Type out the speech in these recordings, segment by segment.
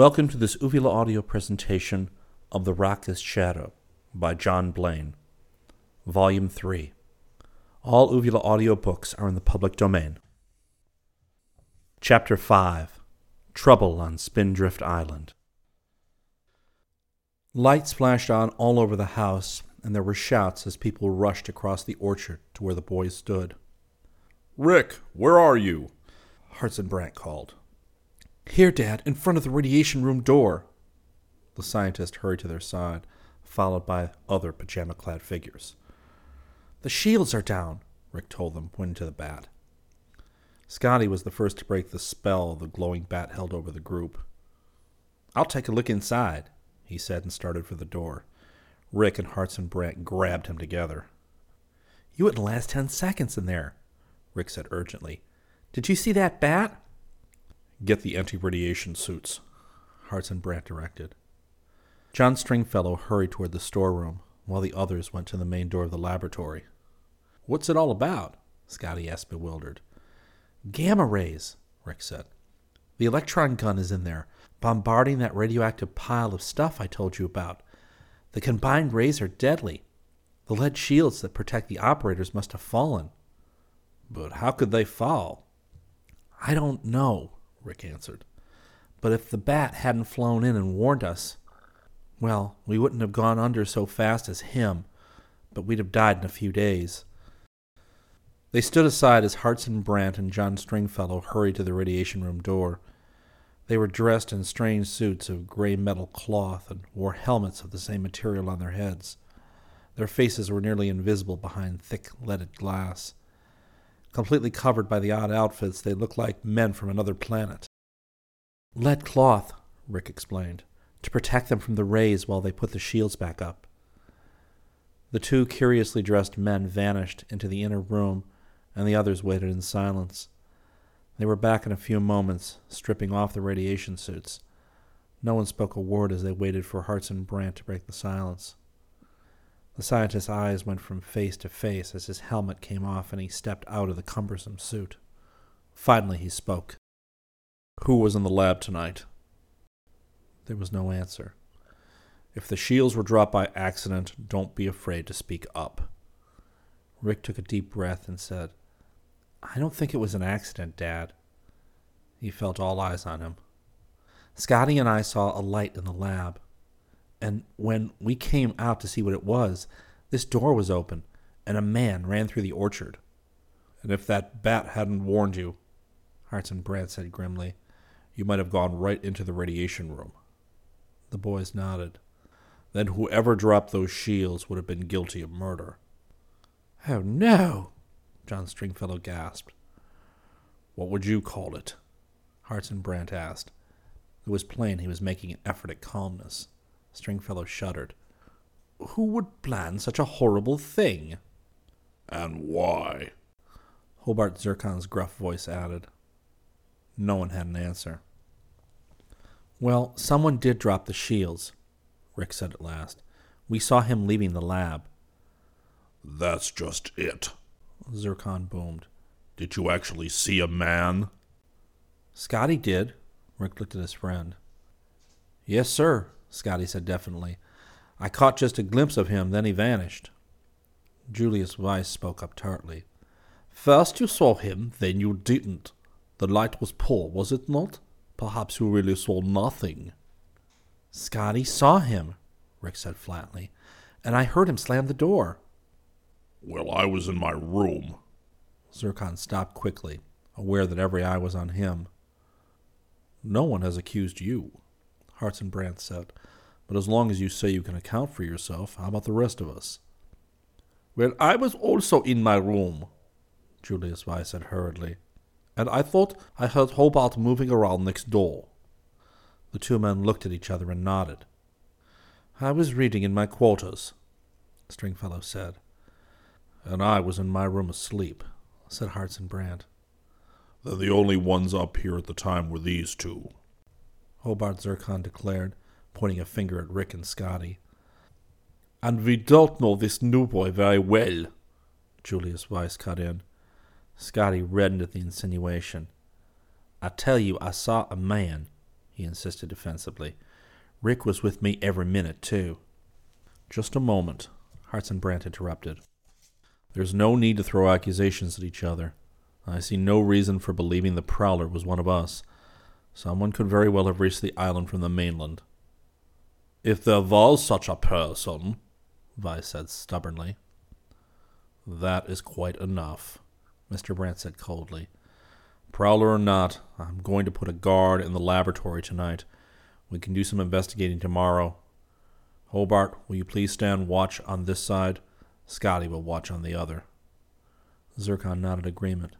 Welcome to this Uvula audio presentation of The Rocket's Shadow by John Blaine, Volume 3. All Uvula audio books are in the public domain. Chapter 5 Trouble on Spindrift Island. Lights flashed on all over the house, and there were shouts as people rushed across the orchard to where the boys stood. Rick, where are you? Hartson Brant called. Here, Dad, in front of the radiation room door. The scientist hurried to their side, followed by other pajama clad figures. The shields are down, Rick told them, pointing to the bat. Scotty was the first to break the spell the glowing bat held over the group. I'll take a look inside, he said and started for the door. Rick and Hartson Brant grabbed him together. You wouldn't last ten seconds in there, Rick said urgently. Did you see that bat? Get the anti radiation suits, Hartson Brant directed. John Stringfellow hurried toward the storeroom, while the others went to the main door of the laboratory. What's it all about? Scotty asked, bewildered. Gamma rays, Rick said. The electron gun is in there, bombarding that radioactive pile of stuff I told you about. The combined rays are deadly. The lead shields that protect the operators must have fallen. But how could they fall? I don't know, Rick answered. But if the bat hadn't flown in and warned us, well, we wouldn't have gone under so fast as him, but we'd have died in a few days. They stood aside as Hartson Brant and John Stringfellow hurried to the radiation room door. They were dressed in strange suits of gray metal cloth and wore helmets of the same material on their heads. Their faces were nearly invisible behind thick leaded glass. Completely covered by the odd outfits, they looked like men from another planet. Lead cloth, Rick explained, to protect them from the rays while they put the shields back up. The two curiously dressed men vanished into the inner room, and the others waited in silence. They were back in a few moments, stripping off the radiation suits. No one spoke a word as they waited for Hartson Brant to break the silence. The scientist's eyes went from face to face as his helmet came off and he stepped out of the cumbersome suit. Finally, he spoke. Who was in the lab tonight? There was no answer. If the shields were dropped by accident, don't be afraid to speak up. Rick took a deep breath and said, I don't think it was an accident, Dad. He felt all eyes on him. Scotty and I saw a light in the lab. And when we came out to see what it was, this door was open, and a man ran through the orchard. And if that bat hadn't warned you, Hartson Brant said grimly, you might have gone right into the radiation room. The boys nodded. Then whoever dropped those shields would have been guilty of murder. Oh, no! John Stringfellow gasped. What would you call it? Hartson Brant asked. It was plain he was making an effort at calmness. Stringfellow shuddered. Who would plan such a horrible thing? And why? Hobart Zircon's gruff voice added. No one had an answer. Well, someone did drop the shields, Rick said at last. We saw him leaving the lab. That's just it, Zircon boomed. Did you actually see a man? Scotty did. Rick looked at his friend. Yes, sir, Scotty said definitely. I caught just a glimpse of him, then he vanished. Julius Weiss spoke up tartly. First you saw him, then you didn't. The light was poor, was it not? Perhaps you really saw nothing. Scotty saw him, Rick said flatly, and I heard him slam the door. Well, I was in my room. Zircon stopped quickly, aware that every eye was on him. No one has accused you, Hartson Brant said. But as long as you say you can account for yourself, how about the rest of us? Well, I was also in my room, Julius Weiss said hurriedly, and I thought I heard Hobart moving around next door. The two men looked at each other and nodded. I was reading in my quarters, Stringfellow said. And I was in my room asleep, said Hartson Brant. Then the only ones up here at the time were these two, Hobart Zircon declared, pointing a finger at Rick and Scotty. And we don't know this new boy very well, Julius Weiss cut in. Scotty reddened at the insinuation. I tell you, I saw a man, he insisted defensively. Rick was with me every minute, too. Just a moment, Hartson Brant interrupted. There's no need to throw accusations at each other. I see no reason for believing the prowler was one of us. Someone could very well have reached the island from the mainland. If there was such a person, Weiss said stubbornly. That is quite enough, Mr. Brant said coldly. Prowler or not, I'm going to put a guard in the laboratory tonight. We can do some investigating tomorrow. Hobart, will you please stand watch on this side? Scotty will watch on the other. Zircon nodded agreement.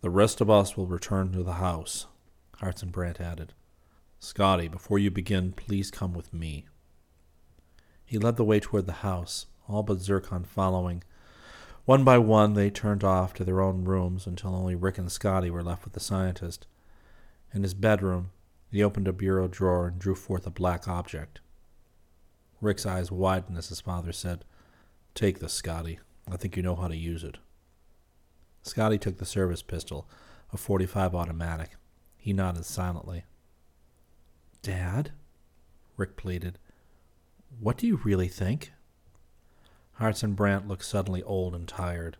The rest of us will return to the house, Hartson Brant added. Scotty, before you begin, please come with me. He led the way toward the house, all but Zircon following. One by one, they turned off to their own rooms until only Rick and Scotty were left with the scientist. In his bedroom, he opened a bureau drawer and drew forth a black object. Rick's eyes widened as his father said, Take this, Scotty. I think you know how to use it. Scotty took the service pistol, a 45 automatic. He nodded silently. Dad? Rick pleaded. What do you really think? Hartson Brant looked suddenly old and tired.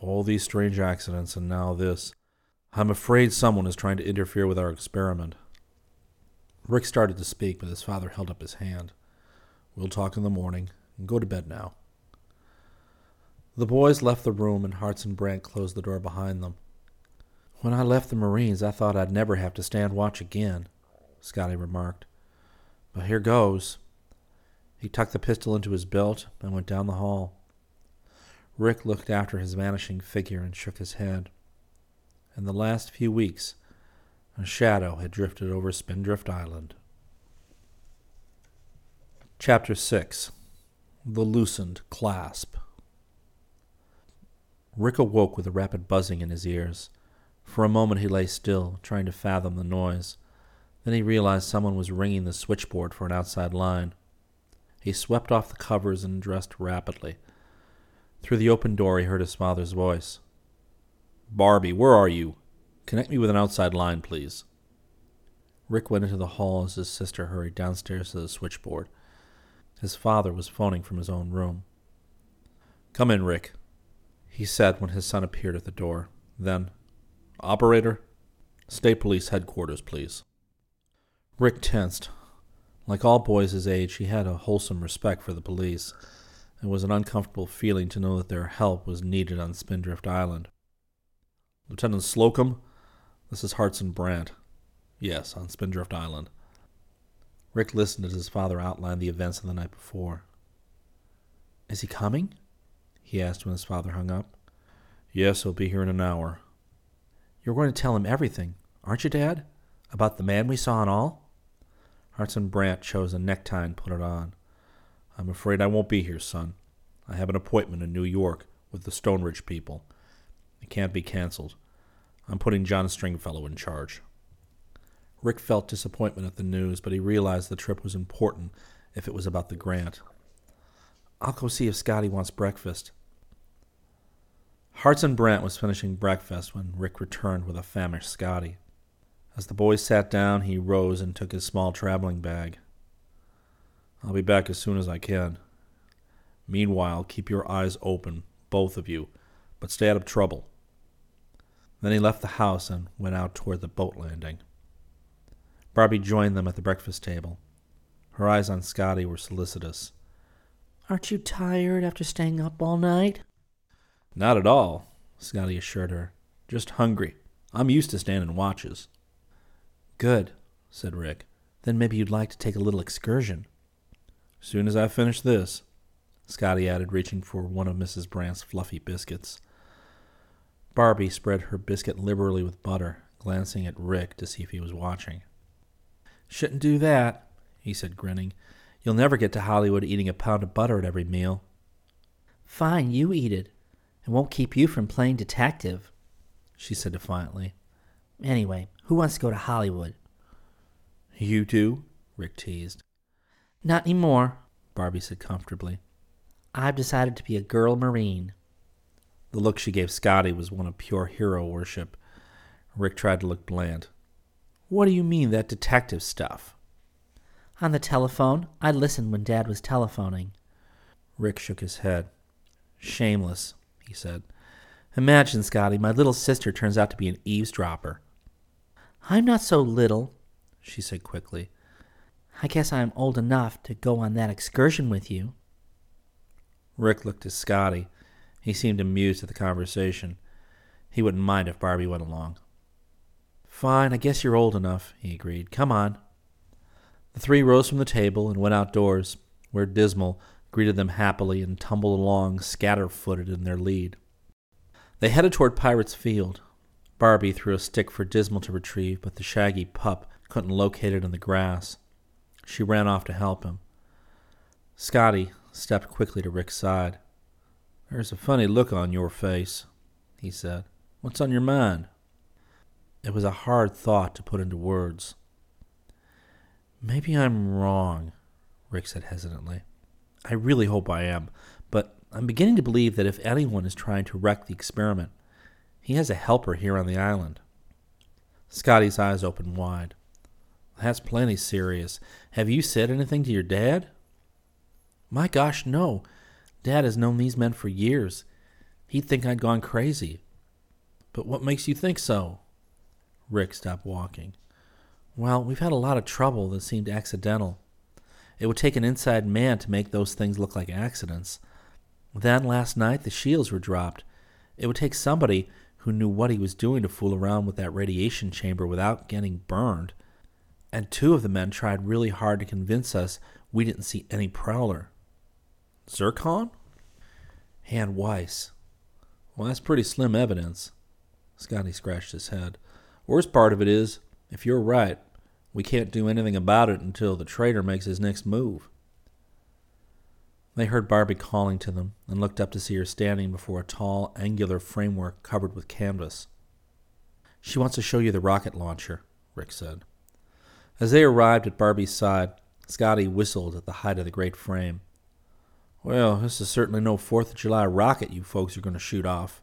All these strange accidents, and now this. I'm afraid someone is trying to interfere with our experiment. Rick started to speak, but his father held up his hand. We'll talk in the morning. Go to bed now. The boys left the room, and Hartson Brant closed the door behind them. When I left the Marines, I thought I'd never have to stand watch again, Scotty remarked. But here goes. He tucked the pistol into his belt and went down the hall. Rick looked after his vanishing figure and shook his head. In the last few weeks, a shadow had drifted over Spindrift Island. Chapter 6 The Loosened Clasp Rick awoke with a rapid buzzing in his ears. For a moment he lay still, trying to fathom the noise. Then he realized someone was ringing the switchboard for an outside line. He swept off the covers and dressed rapidly. Through the open door, he heard his father's voice. Barbie, where are you? Connect me with an outside line, please. Rick went into the hall as his sister hurried downstairs to the switchboard. His father was phoning from his own room. Come in, Rick, he said when his son appeared at the door. Then, Operator, State Police Headquarters, please. Rick tensed. Like all boys his age, he had a wholesome respect for the police. It was an uncomfortable feeling to know that their help was needed on Spindrift Island. Lieutenant Slocum, this is Hartson Brant. Yes, on Spindrift Island. Rick listened as his father outlined the events of the night before. Is he coming? he asked when his father hung up. Yes, he'll be here in an hour. You're going to tell him everything, aren't you, Dad? About the man we saw and all? Hartson Brant chose a necktie and put it on. I'm afraid I won't be here, son. I have an appointment in New York with the Stonebridge people. It can't be canceled. I'm putting John Stringfellow in charge. Rick felt disappointment at the news, but he realized the trip was important if it was about the grant. I'll go see if Scotty wants breakfast. Hartson Brant was finishing breakfast when Rick returned with a famished Scotty. As the boys sat down, he rose and took his small traveling bag. I'll be back as soon as I can. Meanwhile, keep your eyes open, both of you, but stay out of trouble. Then he left the house and went out toward the boat landing. Barbie joined them at the breakfast table. Her eyes on Scotty were solicitous. Aren't you tired after staying up all night? Not at all, Scotty assured her. Just hungry. I'm used to standing watches. Good, said Rick. Then maybe you'd like to take a little excursion. Soon as I finish this. Scotty added, reaching for one of Mrs. Brant's fluffy biscuits. Barbie spread her biscuit liberally with butter, glancing at Rick to see if he was watching. Shouldn't do that, he said, grinning. You'll never get to Hollywood eating a pound of butter at every meal. Fine, you eat it. It won't keep you from playing detective, she said defiantly. Anyway, who wants to go to Hollywood? You do, Rick teased. Not anymore, Barbie said comfortably. I've decided to be a girl Marine. The look she gave Scotty was one of pure hero worship. Rick tried to look bland. What do you mean, that detective stuff? On the telephone, I listened when Dad was telephoning. Rick shook his head. Shameless, he said. Imagine, Scotty, my little sister turns out to be an eavesdropper. I'm not so little, she said quickly. I guess I'm old enough to go on that excursion with you. Rick looked at Scotty. He seemed amused at the conversation. He wouldn't mind if Barbie went along. Fine, I guess you're old enough, he agreed. Come on. The three rose from the table and went outdoors, where Dismal greeted them happily and tumbled along scatter footed in their lead. They headed toward Pirate's Field. Barbie threw a stick for Dismal to retrieve, but the shaggy pup couldn't locate it in the grass. She ran off to help him. Scotty stepped quickly to Rick's side. There's a funny look on your face, he said. What's on your mind? It was a hard thought to put into words. Maybe I'm wrong, Rick said hesitantly. I really hope I am, but I'm beginning to believe that if anyone is trying to wreck the experiment, he has a helper here on the island. Scotty's eyes opened wide. That's plenty serious. Have you said anything to your dad? My gosh, no. Dad has known these men for years. He'd think I'd gone crazy. But what makes you think so? Rick stopped walking. Well, we've had a lot of trouble that seemed accidental. It would take an inside man to make those things look like accidents. Then, last night, the shields were dropped. It would take somebody who knew what he was doing to fool around with that radiation chamber without getting burned. And two of the men tried really hard to convince us we didn't see any prowler. Zircon? And Weiss. Well, that's pretty slim evidence. Scotty scratched his head. Worst part of it is, if you're right, we can't do anything about it until the traitor makes his next move. They heard Barbie calling to them and looked up to see her standing before a tall, angular framework covered with canvas. She wants to show you the rocket launcher, Rick said. As they arrived at Barbie's side, Scotty whistled at the height of the great frame. Well, this is certainly no Fourth of July rocket you folks are going to shoot off.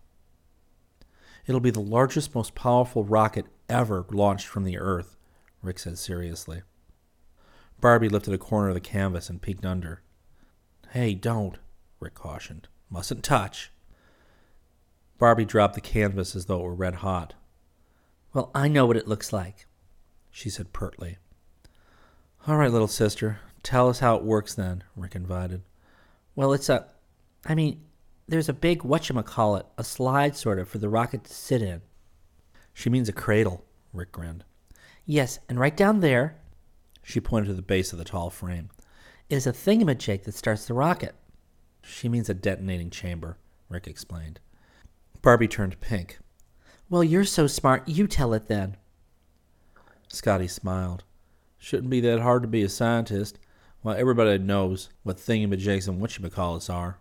It'll be the largest, most powerful rocket ever launched from the Earth, Rick said seriously. Barbie lifted a corner of the canvas and peeked under. Hey, don't, Rick cautioned. Mustn't touch. Barbie dropped the canvas as though it were red hot. Well, I know what it looks like, she said pertly. All right, little sister, tell us how it works then, Rick invited. Well, it's a. I mean, there's a big whatchamacallit, a slide sort of, for the rocket to sit in. She means a cradle, Rick grinned. Yes, and right down there, she pointed to the base of the tall frame, is a thingamajig that starts the rocket. She means a detonating chamber, Rick explained. Barbie turned pink. Well, you're so smart, you tell it then. Scotty smiled. Shouldn't be that hard to be a scientist. Well, everybody knows what thingamajigs and whatchamacallits are.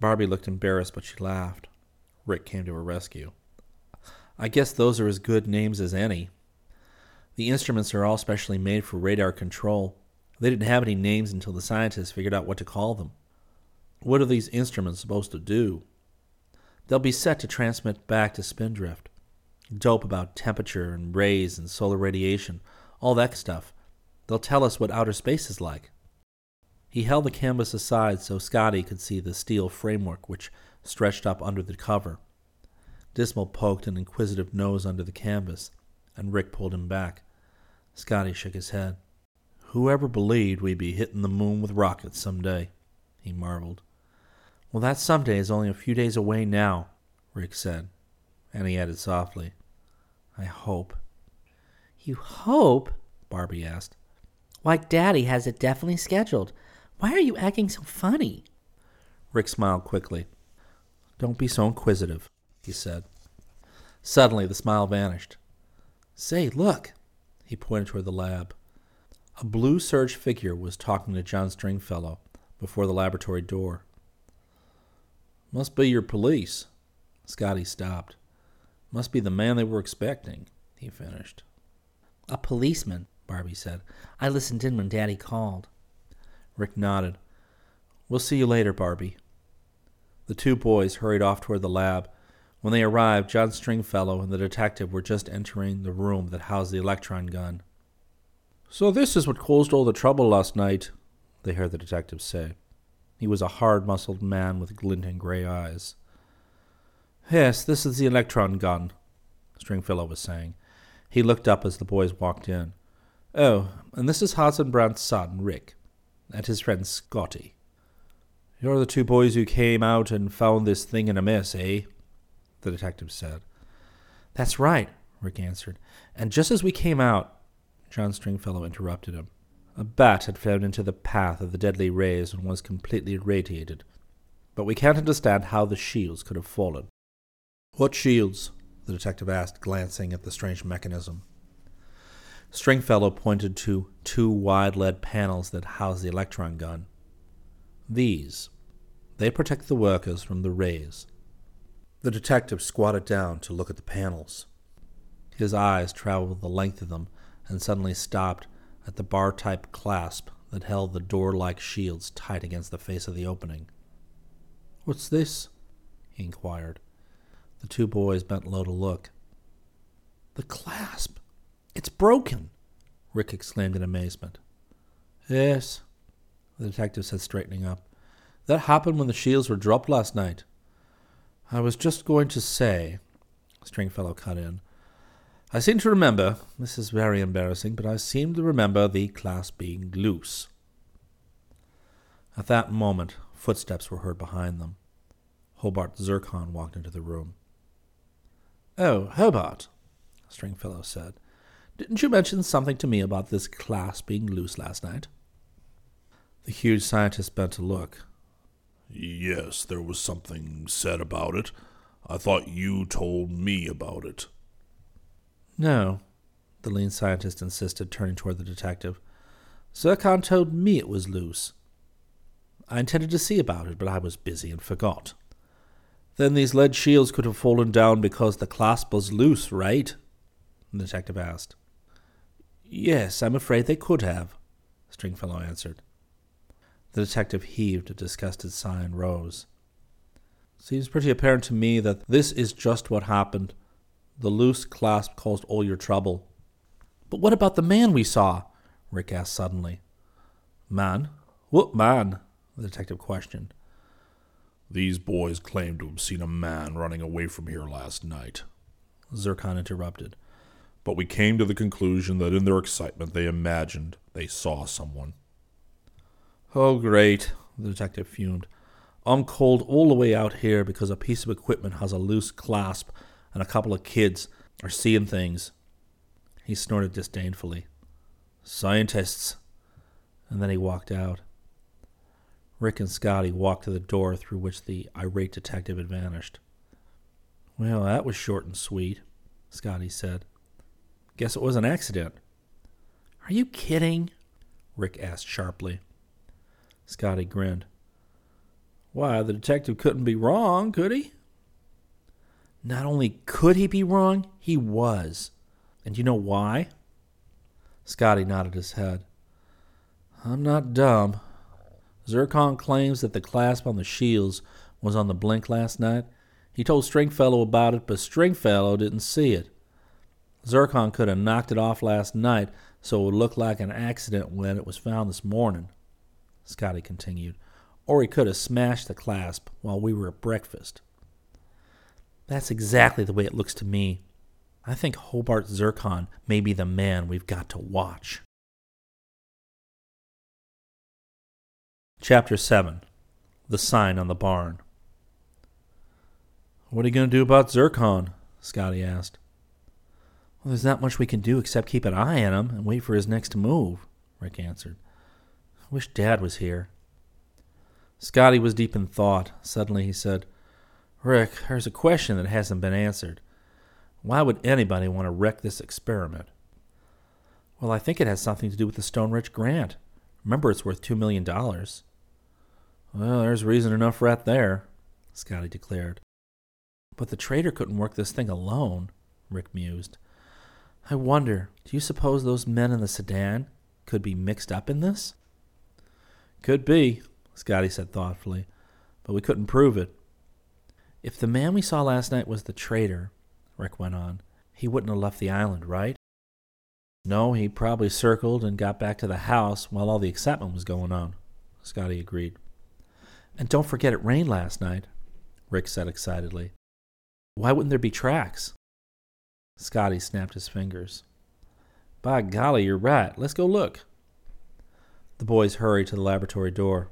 Barbie looked embarrassed, but she laughed. Rick came to her rescue. I guess those are as good names as any. The instruments are all specially made for radar control. They didn't have any names until the scientists figured out what to call them. What are these instruments supposed to do? They'll be set to transmit back to Spindrift. Dope about temperature and rays and solar radiation, all that stuff. They'll tell us what outer space is like. He held the canvas aside so Scotty could see the steel framework which stretched up under the cover. Dismal poked an inquisitive nose under the canvas, and Rick pulled him back. Scotty shook his head. Whoever believed we'd be hitting the moon with rockets some day, he marveled. Well, that someday is only a few days away now, Rick said, and he added softly, I hope. You hope? Barbie asked. Why, Daddy has it definitely scheduled. Why are you acting so funny? Rick smiled quickly. Don't be so inquisitive, he said. Suddenly, the smile vanished. Say, look! He pointed toward the lab. A blue serge figure was talking to John Stringfellow before the laboratory door. Must be your police. Scotty stopped. Must be the man they were expecting, he finished. A policeman, Barbie said. I listened in when Daddy called. Rick nodded. We'll see you later, Barbie. The two boys hurried off toward the lab. When they arrived, John Stringfellow and the detective were just entering the room that housed the electron gun. So this is what caused all the trouble last night, they heard the detective say. He was a hard muscled man with glinting gray eyes. Yes, this is the electron gun, Stringfellow was saying. He looked up as the boys walked in. Oh, and this is Hartson Brant's son, Rick, and his friend Scotty. You're the two boys who came out and found this thing in a mess, eh? The detective said. That's right, Rick answered. And just as we came out, John Stringfellow interrupted him. A bat had flown into the path of the deadly rays and was completely irradiated. But we can't understand how the shields could have fallen. What shields? the detective asked, glancing at the strange mechanism. Stringfellow pointed to two wide lead panels that housed the electron gun. These. They protect the workers from the rays. The detective squatted down to look at the panels. His eyes traveled the length of them and suddenly stopped at the bar type clasp that held the door like shields tight against the face of the opening. What's this? he inquired. The two boys bent low to look. The clasp! It's broken! Rick exclaimed in amazement. Yes, the detective said, straightening up. That happened when the shields were dropped last night. I was just going to say, Stringfellow cut in, I seem to remember, this is very embarrassing, but I seem to remember the clasp being loose. At that moment, footsteps were heard behind them. Hobart Zircon walked into the room. Oh, Hobart, Stringfellow said. Didn't you mention something to me about this clasp being loose last night? The huge scientist bent to look. Yes, there was something said about it. I thought you told me about it. No, the lean scientist insisted, turning toward the detective. Zircon told me it was loose. I intended to see about it, but I was busy and forgot. Then these lead shields could have fallen down because the clasp was loose, right? The detective asked. Yes, I'm afraid they could have, Stringfellow answered. The detective heaved a disgusted sigh and rose. Seems pretty apparent to me that this is just what happened. The loose clasp caused all your trouble. But what about the man we saw? Rick asked suddenly. Man? What man? The detective questioned. These boys claim to have seen a man running away from here last night. Zircon interrupted. But we came to the conclusion that in their excitement they imagined they saw someone. Oh, great, the detective fumed. I'm called all the way out here because a piece of equipment has a loose clasp and a couple of kids are seeing things. He snorted disdainfully. Scientists. And then he walked out. Rick and Scotty walked to the door through which the irate detective had vanished. Well, that was short and sweet, Scotty said. Guess it was an accident. Are you kidding? Rick asked sharply. Scotty grinned. Why, the detective couldn't be wrong, could he? Not only could he be wrong, he was. And you know why? Scotty nodded his head. I'm not dumb. Zircon claims that the clasp on the shields was on the blink last night. He told Stringfellow about it, but Stringfellow didn't see it. Zircon could have knocked it off last night so it would look like an accident when it was found this morning, Scotty continued. Or he could have smashed the clasp while we were at breakfast. That's exactly the way it looks to me. I think Hobart Zircon may be the man we've got to watch. Chapter 7 The Sign on the Barn. What are you going to do about Zircon? Scotty asked. Well, there's not much we can do except keep an eye on him and wait for his next move, Rick answered. I wish Dad was here. Scotty was deep in thought. Suddenly he said, Rick, there's a question that hasn't been answered. Why would anybody want to wreck this experiment? Well, I think it has something to do with the Stonebridge grant. Remember, it's worth $2 million. Well, there's reason enough right there, Scotty declared. But the trader couldn't work this thing alone, Rick mused. I wonder, do you suppose those men in the sedan could be mixed up in this? Could be, Scotty said thoughtfully, but we couldn't prove it. If the man we saw last night was the traitor, Rick went on, he wouldn't have left the island, right? No, he probably circled and got back to the house while all the excitement was going on, Scotty agreed. And don't forget it rained last night, Rick said excitedly. Why wouldn't there be tracks? Scotty snapped his fingers. By golly, you're right. Let's go look. The boys hurried to the laboratory door.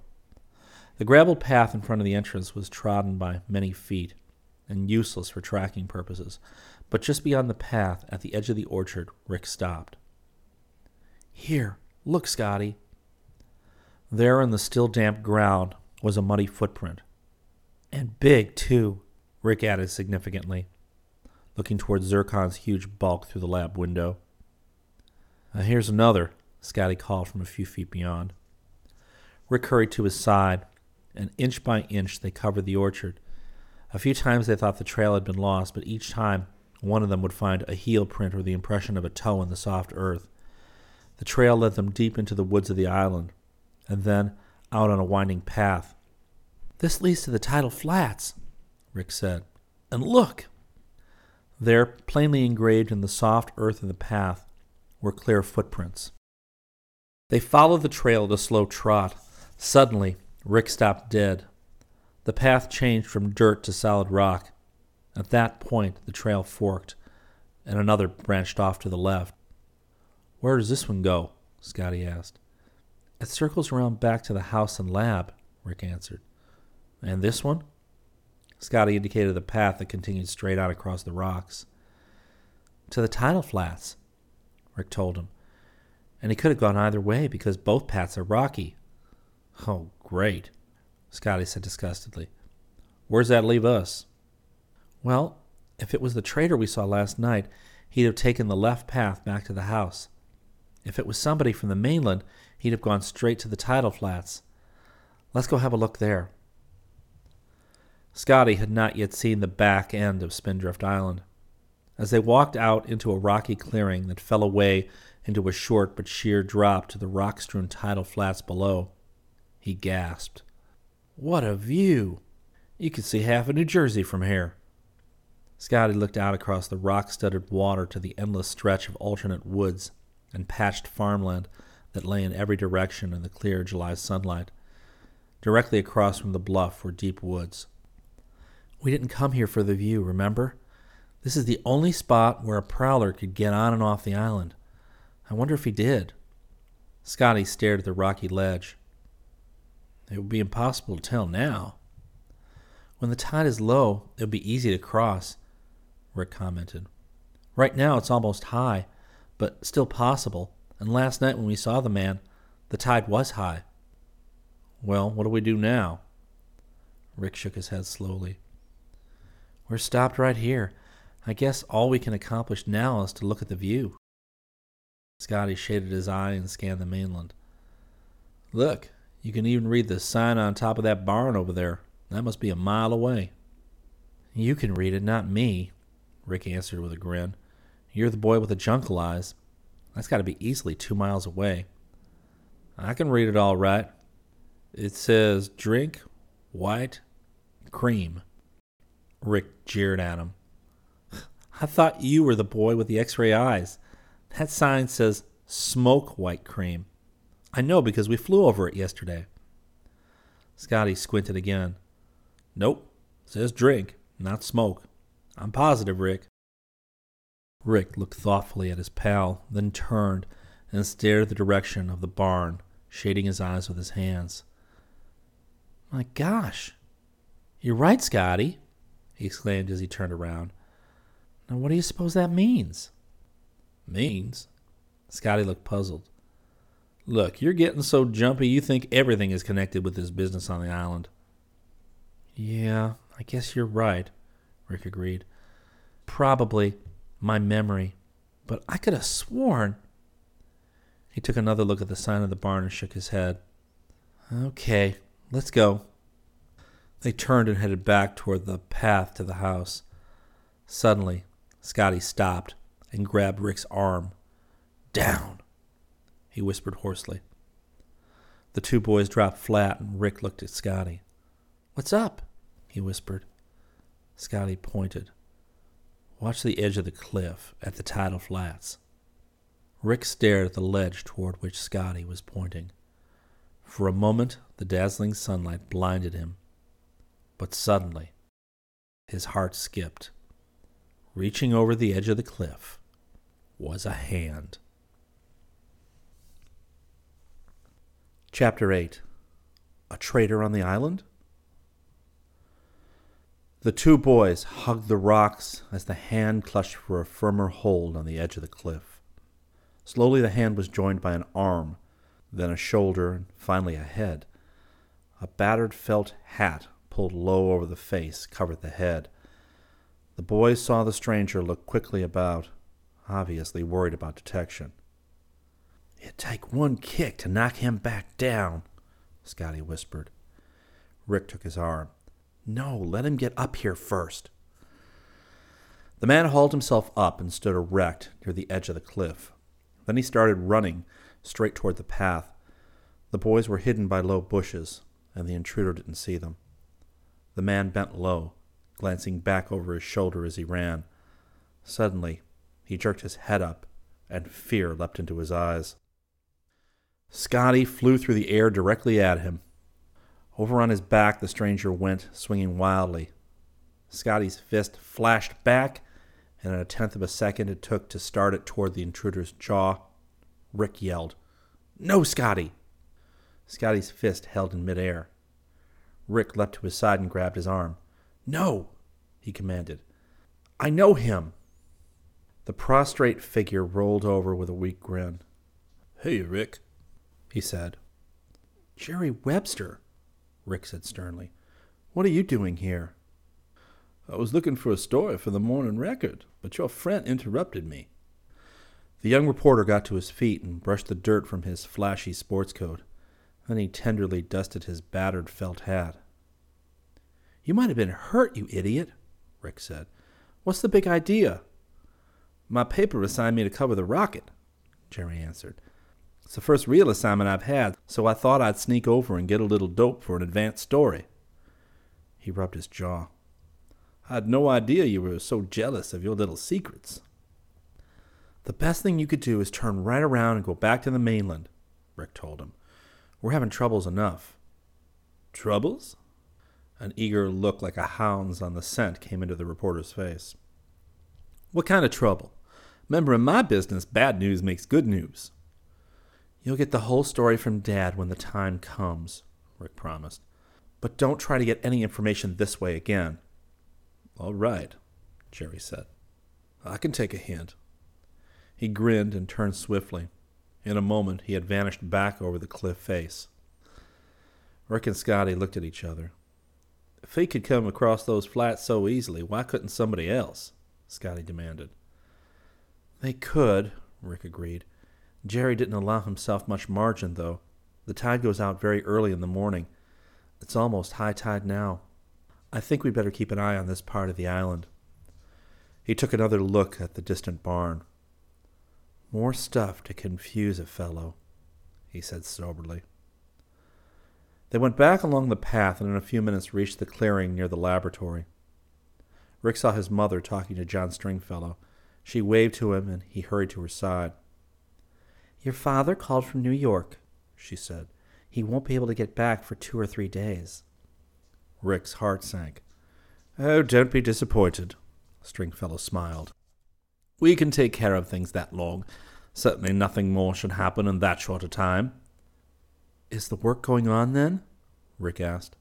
The graveled path in front of the entrance was trodden by many feet and useless for tracking purposes, but just beyond the path, at the edge of the orchard, Rick stopped. Here, look, Scotty. There in the still damp ground was a muddy footprint. And big, too, Rick added significantly, looking toward Zircon's huge bulk through the lab window. Uh, here's another, Scotty called from a few feet beyond. Rick hurried to his side, and inch by inch they covered the orchard. A few times they thought the trail had been lost, but each time one of them would find a heel print or the impression of a toe in the soft earth. The trail led them deep into the woods of the island, and then out on a winding path. This leads to the tidal flats, Rick said. And look! There, plainly engraved in the soft earth of the path, were clear footprints. They followed the trail at a slow trot. Suddenly, Rick stopped dead. The path changed from dirt to solid rock. At that point, the trail forked, and another branched off to the left. Where does this one go? Scotty asked. It circles around back to the house and lab, Rick answered. And this one? Scotty indicated the path that continued straight out across the rocks. To the tidal flats, Rick told him. And he could have gone either way because both paths are rocky. Oh, great, Scotty said disgustedly. Where's that leave us? Well, if it was the trader we saw last night, he'd have taken the left path back to the house. If it was somebody from the mainland, he'd have gone straight to the tidal flats. Let's go have a look there. Scotty had not yet seen the back end of Spindrift Island. As they walked out into a rocky clearing that fell away into a short but sheer drop to the rock strewn tidal flats below, he gasped. What a view! You could see half of New Jersey from here. Scotty looked out across the rock studded water to the endless stretch of alternate woods and patched farmland that lay in every direction in the clear July sunlight. Directly across from the bluff were deep woods. We didn't come here for the view, remember? This is the only spot where a prowler could get on and off the island. I wonder if he did. Scotty stared at the rocky ledge. It would be impossible to tell now. When the tide is low, it would be easy to cross, Rick commented. Right now it's almost high, but still possible, and last night when we saw the man, the tide was high. Well, what do we do now? Rick shook his head slowly. We're stopped right here. I guess all we can accomplish now is to look at the view. Scotty shaded his eye and scanned the mainland. Look, you can even read the sign on top of that barn over there. That must be a mile away. You can read it, not me, Rick answered with a grin. You're the boy with the jungle eyes. That's got to be easily two miles away. I can read it all right. It says drink white cream. Rick jeered at him. I thought you were the boy with the x ray eyes. That sign says smoke white cream. I know because we flew over it yesterday. Scotty squinted again. Nope, says drink, not smoke. I'm positive, Rick. Rick looked thoughtfully at his pal, then turned and stared at the direction of the barn, shading his eyes with his hands. My gosh, you're right, Scotty he exclaimed as he turned around. Now, what do you suppose that means? Means? Scotty looked puzzled. Look, you're getting so jumpy you think everything is connected with this business on the island. Yeah, I guess you're right, Rick agreed. Probably my memory, but I could have sworn. He took another look at the sign of the barn and shook his head. Okay, let's go. They turned and headed back toward the path to the house. Suddenly, Scotty stopped and grabbed Rick's arm. Down, he whispered hoarsely. The two boys dropped flat, and Rick looked at Scotty. What's up? he whispered. Scotty pointed. Watch the edge of the cliff at the tidal flats. Rick stared at the ledge toward which Scotty was pointing. For a moment, the dazzling sunlight blinded him. But suddenly, his heart skipped. Reaching over the edge of the cliff was a hand. Chapter 8 A Traitor on the Island? The two boys hugged the rocks as the hand clutched for a firmer hold on the edge of the cliff. Slowly, the hand was joined by an arm, then a shoulder, and finally a head. A battered felt hat pulled low over the face covered the head. The boys saw the stranger look quickly about, obviously worried about detection. It'd take one kick to knock him back down, Scotty whispered. Rick took his arm. No, let him get up here first. The man hauled himself up and stood erect near the edge of the cliff. Then he started running straight toward the path. The boys were hidden by low bushes, and the intruder didn't see them. The man bent low, glancing back over his shoulder as he ran. Suddenly, he jerked his head up, and fear leapt into his eyes. Scotty flew through the air directly at him. Over on his back, the stranger went, swinging wildly. Scotty's fist flashed back, and in a tenth of a second it took to start it toward the intruder's jaw. Rick yelled, No, Scotty! Scotty's fist held in midair. Rick leapt to his side and grabbed his arm. No, he commanded. I know him. The prostrate figure rolled over with a weak grin. Hey, Rick, he said. Jerry Webster, Rick said sternly. What are you doing here? I was looking for a story for the morning record, but your friend interrupted me. The young reporter got to his feet and brushed the dirt from his flashy sports coat. Then he tenderly dusted his battered felt hat. You might have been hurt, you idiot, Rick said. What's the big idea? My paper assigned me to cover the rocket, Jerry answered. It's the first real assignment I've had, so I thought I'd sneak over and get a little dope for an advanced story. He rubbed his jaw. I'd no idea you were so jealous of your little secrets. The best thing you could do is turn right around and go back to the mainland, Rick told him. We're having troubles enough. Troubles? An eager look like a hound's on the scent came into the reporter's face. What kind of trouble? Remember, in my business, bad news makes good news. You'll get the whole story from Dad when the time comes, Rick promised. But don't try to get any information this way again. All right, Jerry said. I can take a hint. He grinned and turned swiftly. In a moment, he had vanished back over the cliff face. Rick and Scotty looked at each other. If he could come across those flats so easily, why couldn't somebody else? Scotty demanded. They could, Rick agreed. Jerry didn't allow himself much margin, though. The tide goes out very early in the morning. It's almost high tide now. I think we'd better keep an eye on this part of the island. He took another look at the distant barn. More stuff to confuse a fellow, he said soberly. They went back along the path and in a few minutes reached the clearing near the laboratory. Rick saw his mother talking to John Stringfellow. She waved to him and he hurried to her side. Your father called from New York, she said. He won't be able to get back for two or three days. Rick's heart sank. Oh, don't be disappointed, Stringfellow smiled. We can take care of things that long. Certainly nothing more should happen in that short a time. Is the work going on then? Rick asked.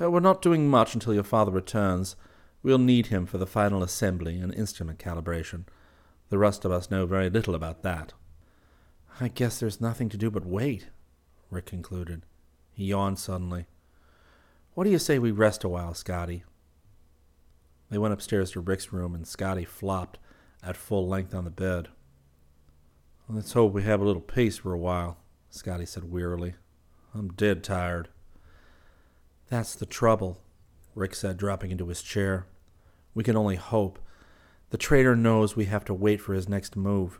Oh, we're not doing much until your father returns. We'll need him for the final assembly and instrument calibration. The rest of us know very little about that. I guess there's nothing to do but wait, Rick concluded. He yawned suddenly. What do you say we rest a while, Scotty? They went upstairs to Rick's room, and Scotty flopped at full length on the bed. Let's hope we have a little peace for a while, Scotty said wearily. I'm dead tired. That's the trouble, Rick said, dropping into his chair. We can only hope. The traitor knows we have to wait for his next move.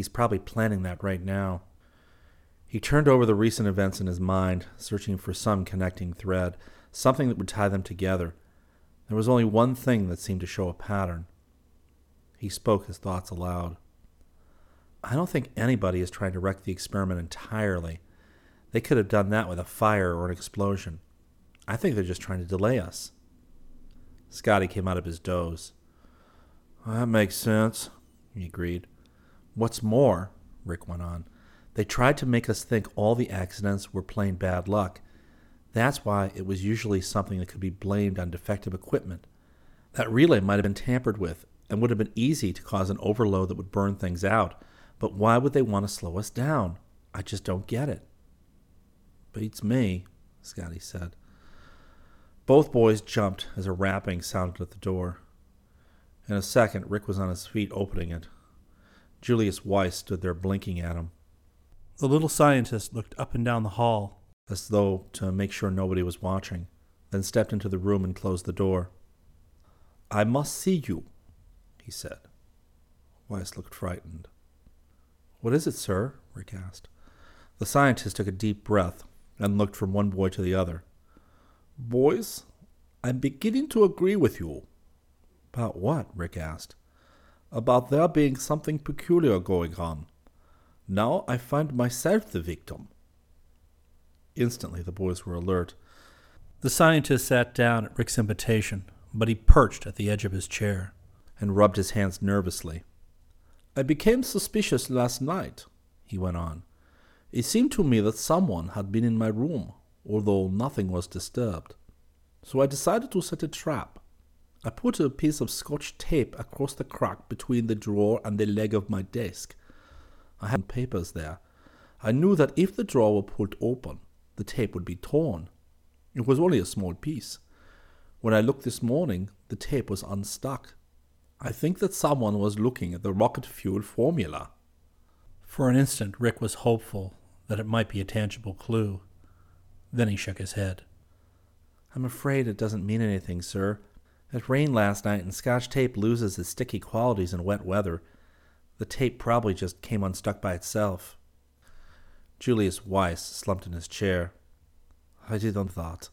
He's probably planning that right now. He turned over the recent events in his mind, searching for some connecting thread, something that would tie them together. There was only one thing that seemed to show a pattern. He spoke his thoughts aloud. I don't think anybody is trying to wreck the experiment entirely. They could have done that with a fire or an explosion. I think they're just trying to delay us. Scotty came out of his doze. That makes sense, he agreed. What's more, Rick went on, they tried to make us think all the accidents were plain bad luck. That's why it was usually something that could be blamed on defective equipment. That relay might have been tampered with and would have been easy to cause an overload that would burn things out, but why would they want to slow us down? I just don't get it. Beats me, Scotty said. Both boys jumped as a rapping sounded at the door. In a second, Rick was on his feet opening it. Julius Weiss stood there blinking at him. The little scientist looked up and down the hall, as though to make sure nobody was watching, then stepped into the room and closed the door. I must see you, he said. Weiss looked frightened. What is it, sir? Rick asked. The scientist took a deep breath and looked from one boy to the other. Boys, I'm beginning to agree with you. About what? Rick asked. About there being something peculiar going on. Now I find myself the victim. Instantly the boys were alert. The scientist sat down at Rick's invitation, but he perched at the edge of his chair and rubbed his hands nervously. I became suspicious last night, he went on. It seemed to me that someone had been in my room, although nothing was disturbed. So I decided to set a trap. I put a piece of scotch tape across the crack between the drawer and the leg of my desk. I had papers there. I knew that if the drawer were pulled open, the tape would be torn. It was only a small piece. When I looked this morning, the tape was unstuck. I think that someone was looking at the rocket fuel formula. For an instant, Rick was hopeful that it might be a tangible clue. Then he shook his head. I'm afraid it doesn't mean anything, sir. It rained last night, and scotch tape loses its sticky qualities in wet weather. The tape probably just came unstuck by itself. Julius Weiss slumped in his chair. I didn't thought.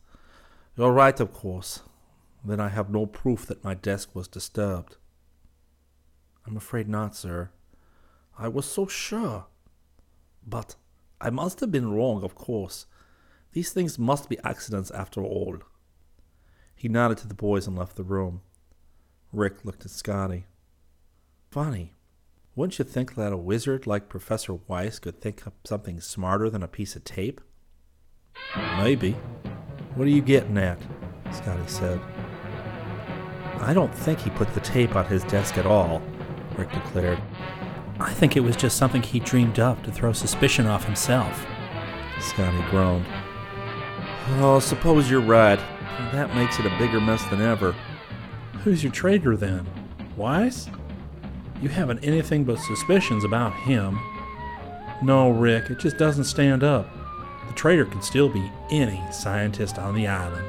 You're right, of course. Then I have no proof that my desk was disturbed. I'm afraid not, sir. I was so sure. But I must have been wrong, of course. These things must be accidents after all. He nodded to the boys and left the room. Rick looked at Scotty. Funny. Wouldn't you think that a wizard like Professor Weiss could think up something smarter than a piece of tape? Maybe. What are you getting at? Scotty said. I don't think he put the tape on his desk at all, Rick declared. I think it was just something he dreamed up to throw suspicion off himself. Scotty groaned. Oh, suppose you're right. That makes it a bigger mess than ever. Who's your traitor then? Weiss? You haven't anything but suspicions about him. No, Rick, it just doesn't stand up. The traitor could still be any scientist on the island.